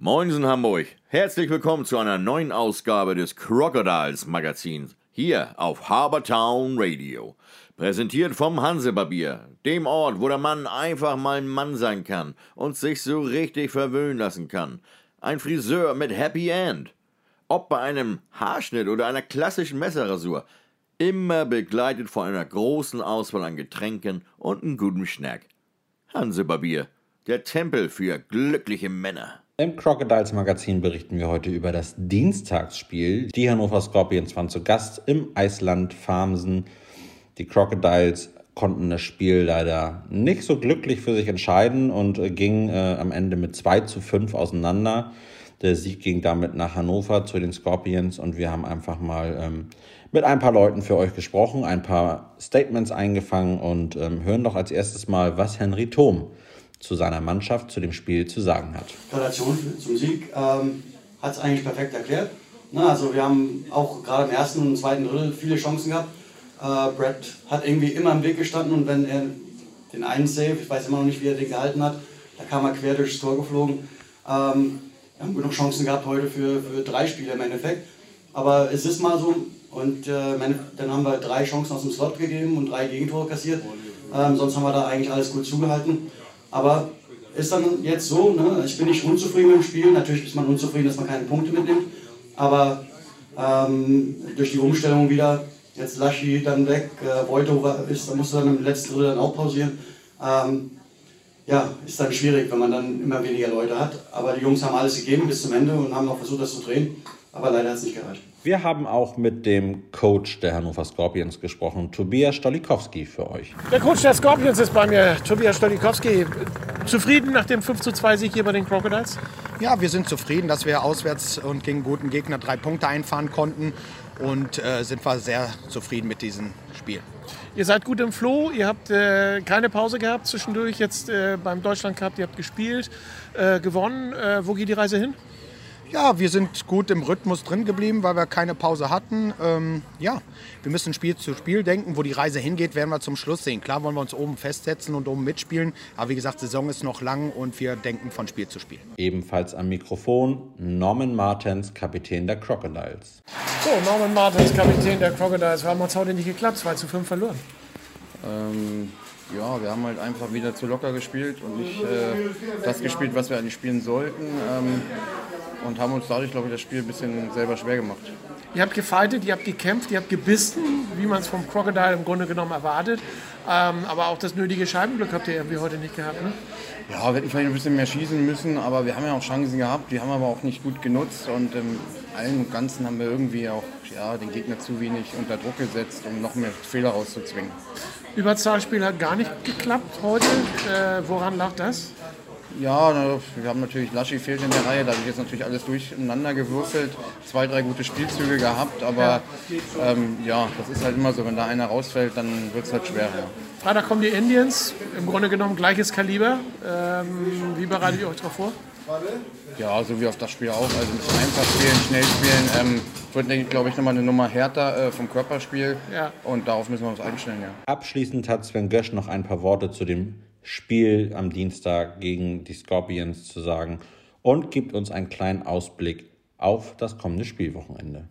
Moinsen Hamburg, herzlich willkommen zu einer neuen Ausgabe des Crocodiles Magazins hier auf Harbortown Radio. Präsentiert vom Hansebarbier, dem Ort, wo der Mann einfach mal ein Mann sein kann und sich so richtig verwöhnen lassen kann. Ein Friseur mit Happy End. Ob bei einem Haarschnitt oder einer klassischen Messerrasur, immer begleitet von einer großen Auswahl an Getränken und einem guten Schnack. Hansebarbier, der Tempel für glückliche Männer. Im Crocodiles Magazin berichten wir heute über das Dienstagsspiel. Die Hannover Scorpions waren zu Gast im Eisland Farmsen. Die Crocodiles konnten das Spiel leider nicht so glücklich für sich entscheiden und gingen äh, am Ende mit 2 zu 5 auseinander. Der Sieg ging damit nach Hannover zu den Scorpions und wir haben einfach mal ähm, mit ein paar Leuten für euch gesprochen, ein paar Statements eingefangen und ähm, hören doch als erstes mal, was Henry Thom zu seiner Mannschaft, zu dem Spiel zu sagen hat. Gratulation zum Sieg ähm, hat es eigentlich perfekt erklärt. Na, also wir haben auch gerade im ersten und zweiten Drittel viele Chancen gehabt. Äh, Brett hat irgendwie immer im Weg gestanden und wenn er den einen Save, ich weiß immer noch nicht, wie er den gehalten hat, da kam er quer durchs Tor geflogen. Ähm, wir haben genug Chancen gehabt heute für, für drei Spiele im Endeffekt. Aber es ist mal so, und äh, dann haben wir drei Chancen aus dem Slot gegeben und drei Gegentore kassiert. Ähm, sonst haben wir da eigentlich alles gut zugehalten. Aber ist dann jetzt so, ne? ich bin nicht unzufrieden mit dem Spiel. Natürlich ist man unzufrieden, dass man keine Punkte mitnimmt. Aber ähm, durch die Umstellung wieder, jetzt Laschi dann weg, äh, ist, da musste dann im letzten Drittel dann auch pausieren. Ähm, ja, ist dann schwierig, wenn man dann immer weniger Leute hat. Aber die Jungs haben alles gegeben bis zum Ende und haben auch versucht, das zu drehen. Aber leider hat es nicht gereicht. Wir haben auch mit dem Coach der Hannover Scorpions gesprochen, Tobias Stolikowski für euch. Der Coach der Scorpions ist bei mir, Tobias Stolikowski. Zufrieden nach dem 5 zu 2 Sieg hier bei den Crocodiles? Ja, wir sind zufrieden, dass wir auswärts und gegen guten Gegner drei Punkte einfahren konnten und äh, sind wir sehr zufrieden mit diesem Spiel. Ihr seid gut im Flow, ihr habt äh, keine Pause gehabt zwischendurch, jetzt äh, beim Deutschland Cup, ihr habt gespielt, äh, gewonnen. Äh, wo geht die Reise hin? Ja, wir sind gut im Rhythmus drin geblieben, weil wir keine Pause hatten. Ähm, ja, wir müssen Spiel zu Spiel denken. Wo die Reise hingeht, werden wir zum Schluss sehen. Klar wollen wir uns oben festsetzen und oben mitspielen. Aber wie gesagt, Saison ist noch lang und wir denken von Spiel zu Spiel. Ebenfalls am Mikrofon Norman Martens, Kapitän der Crocodiles. So, Norman Martens, Kapitän der Crocodiles. Warum hat es heute nicht geklappt? 2 zu 5 verloren. Ähm, ja, wir haben halt einfach wieder zu locker gespielt und nicht äh, das gespielt, was wir eigentlich spielen sollten. Ähm, und haben uns dadurch, glaube ich, das Spiel ein bisschen selber schwer gemacht. Ihr habt gefightet, ihr habt gekämpft, ihr habt gebissen, wie man es vom Crocodile im Grunde genommen erwartet. Ähm, aber auch das nötige Scheibenglück habt ihr irgendwie heute nicht gehabt, ne? Ja, wir hätten vielleicht ein bisschen mehr schießen müssen, aber wir haben ja auch Chancen gehabt, die haben wir aber auch nicht gut genutzt und im Allen und Ganzen haben wir irgendwie auch ja, den Gegner zu wenig unter Druck gesetzt, um noch mehr Fehler rauszuzwingen. Überzahlspiel hat gar nicht geklappt heute. Äh, woran lag das? Ja, wir haben natürlich, Laschi fehlt in der Reihe, da habe ich jetzt natürlich alles durcheinander gewürfelt, zwei, drei gute Spielzüge gehabt, aber ja, ähm, ja das ist halt immer so, wenn da einer rausfällt, dann wird es halt schwer. Ja. Freitag kommen die Indians, im Grunde genommen gleiches Kaliber. Ähm, wie bereitet ihr euch darauf vor? Ja, so wie auf das Spiel auch. Also ein einfach spielen, schnell spielen. Ähm, wird, glaube ich, nochmal eine Nummer härter äh, vom Körperspiel. Ja. Und darauf müssen wir uns einstellen, ja. Abschließend hat Sven Gösch noch ein paar Worte zu dem Spiel am Dienstag gegen die Scorpions zu sagen und gibt uns einen kleinen Ausblick auf das kommende Spielwochenende.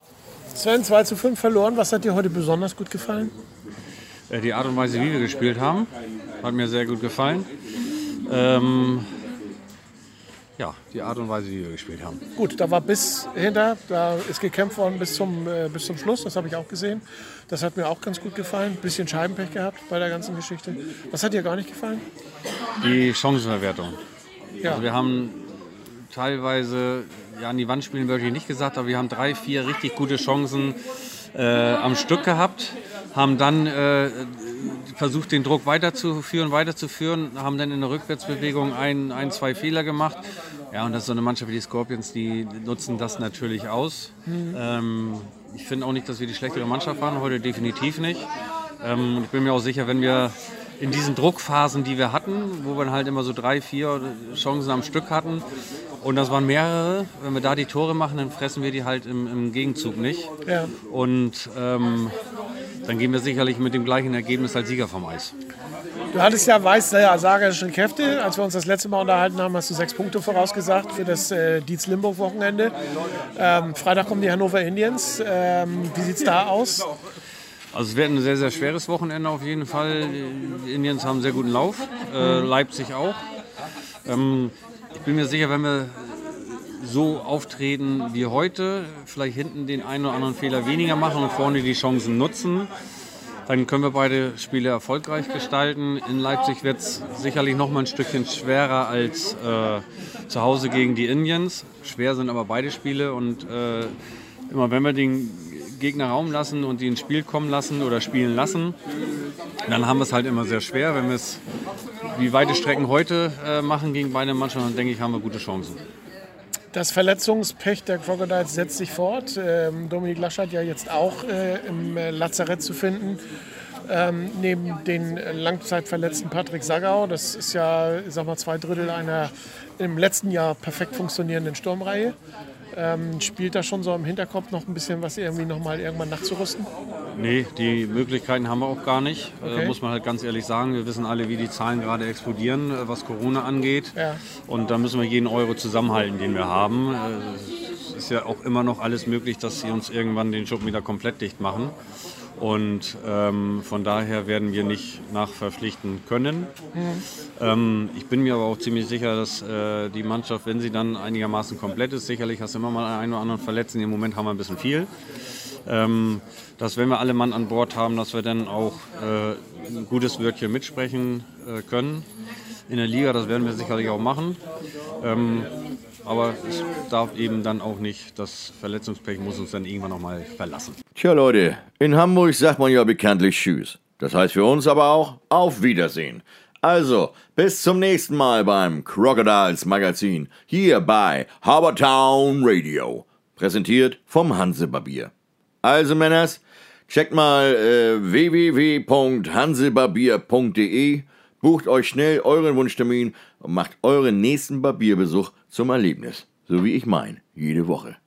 Sven, 2 zu 5 verloren. Was hat dir heute besonders gut gefallen? Äh, die Art und Weise, wie wir gespielt haben, hat mir sehr gut gefallen. Ähm, ja, die Art und Weise, wie wir gespielt haben. Gut, da war bis hinter, da ist gekämpft worden bis zum, äh, bis zum Schluss, das habe ich auch gesehen. Das hat mir auch ganz gut gefallen. Ein bisschen Scheibenpech gehabt bei der ganzen Geschichte. Was hat dir gar nicht gefallen? Die Chancenverwertung. Ja. Also wir haben teilweise, ja, an die Wand spielen wirklich nicht gesagt, aber wir haben drei, vier richtig gute Chancen äh, am Stück gehabt, haben dann äh, versucht, den Druck weiterzuführen, weiterzuführen, haben dann in der Rückwärtsbewegung ein, ein, zwei Fehler gemacht. Ja, und das ist so eine Mannschaft wie die Scorpions, die nutzen das natürlich aus. Mhm. Ähm, ich finde auch nicht, dass wir die schlechtere Mannschaft waren, heute definitiv nicht. Ähm, ich bin mir auch sicher, wenn wir in diesen Druckphasen, die wir hatten, wo wir halt immer so drei, vier Chancen am Stück hatten, und das waren mehrere. Wenn wir da die Tore machen, dann fressen wir die halt im, im Gegenzug nicht. Ja. Und ähm, dann gehen wir sicherlich mit dem gleichen Ergebnis als Sieger vom Eis. Du hattest ja weiß-sagerische Kräfte. Als wir uns das letzte Mal unterhalten haben, hast du sechs Punkte vorausgesagt für das äh, Dietz-Limburg-Wochenende. Ähm, Freitag kommen die Hannover Indians. Ähm, wie sieht es da aus? Also es wird ein sehr, sehr schweres Wochenende auf jeden Fall. Die Indians haben einen sehr guten Lauf, äh, Leipzig auch. Ähm, bin mir sicher, wenn wir so auftreten wie heute, vielleicht hinten den einen oder anderen Fehler weniger machen und vorne die Chancen nutzen, dann können wir beide Spiele erfolgreich gestalten. In Leipzig wird es sicherlich noch mal ein Stückchen schwerer als äh, zu Hause gegen die Indians. Schwer sind aber beide Spiele und äh, immer wenn wir den Gegner Raum lassen und die ins Spiel kommen lassen oder spielen lassen, dann haben wir es halt immer sehr schwer. Wenn wir es wie weite Strecken heute äh, machen gegen beide Mannschaften, denke ich, haben wir gute Chancen. Das Verletzungspech der Crocodiles setzt sich fort. Ähm, Dominik Laschert ja jetzt auch äh, im äh, Lazarett zu finden. Ähm, neben den langzeitverletzten Patrick Sagau, das ist ja, ich sag mal, zwei Drittel einer im letzten Jahr perfekt funktionierenden Sturmreihe. Ähm, spielt da schon so im Hinterkopf noch ein bisschen was irgendwie nochmal irgendwann nachzurüsten? Nee, die Möglichkeiten haben wir auch gar nicht. Äh, okay. Äh, muss man halt ganz ehrlich sagen. Wir wissen alle, wie die Zahlen gerade explodieren, äh, was Corona angeht. Ja. Und da müssen wir jeden Euro zusammenhalten, den wir haben. Äh, es ist ja auch immer noch alles möglich, dass sie uns irgendwann den Schuppen wieder komplett dicht machen. Und ähm, von daher werden wir nicht nachverpflichten können. Mhm. Ähm, ich bin mir aber auch ziemlich sicher, dass äh, die Mannschaft, wenn sie dann einigermaßen komplett ist, sicherlich hast du immer mal einen oder anderen Verletzten. Im Moment haben wir ein bisschen viel. Ähm, dass wenn wir alle Mann an Bord haben, dass wir dann auch äh, ein gutes Wörtchen mitsprechen äh, können in der Liga. Das werden wir sicherlich auch machen. Ähm, aber es darf eben dann auch nicht, das Verletzungspech muss uns dann irgendwann nochmal verlassen. Tja Leute, in Hamburg sagt man ja bekanntlich Tschüss. Das heißt für uns aber auch Auf Wiedersehen. Also, bis zum nächsten Mal beim Crocodiles Magazin hier bei Harbortown Radio. Präsentiert vom Hansebarbier. Also Männers, checkt mal äh, www.hansebarbier.de, bucht euch schnell euren Wunschtermin und macht euren nächsten Barbierbesuch zum Erlebnis. So wie ich mein, jede Woche.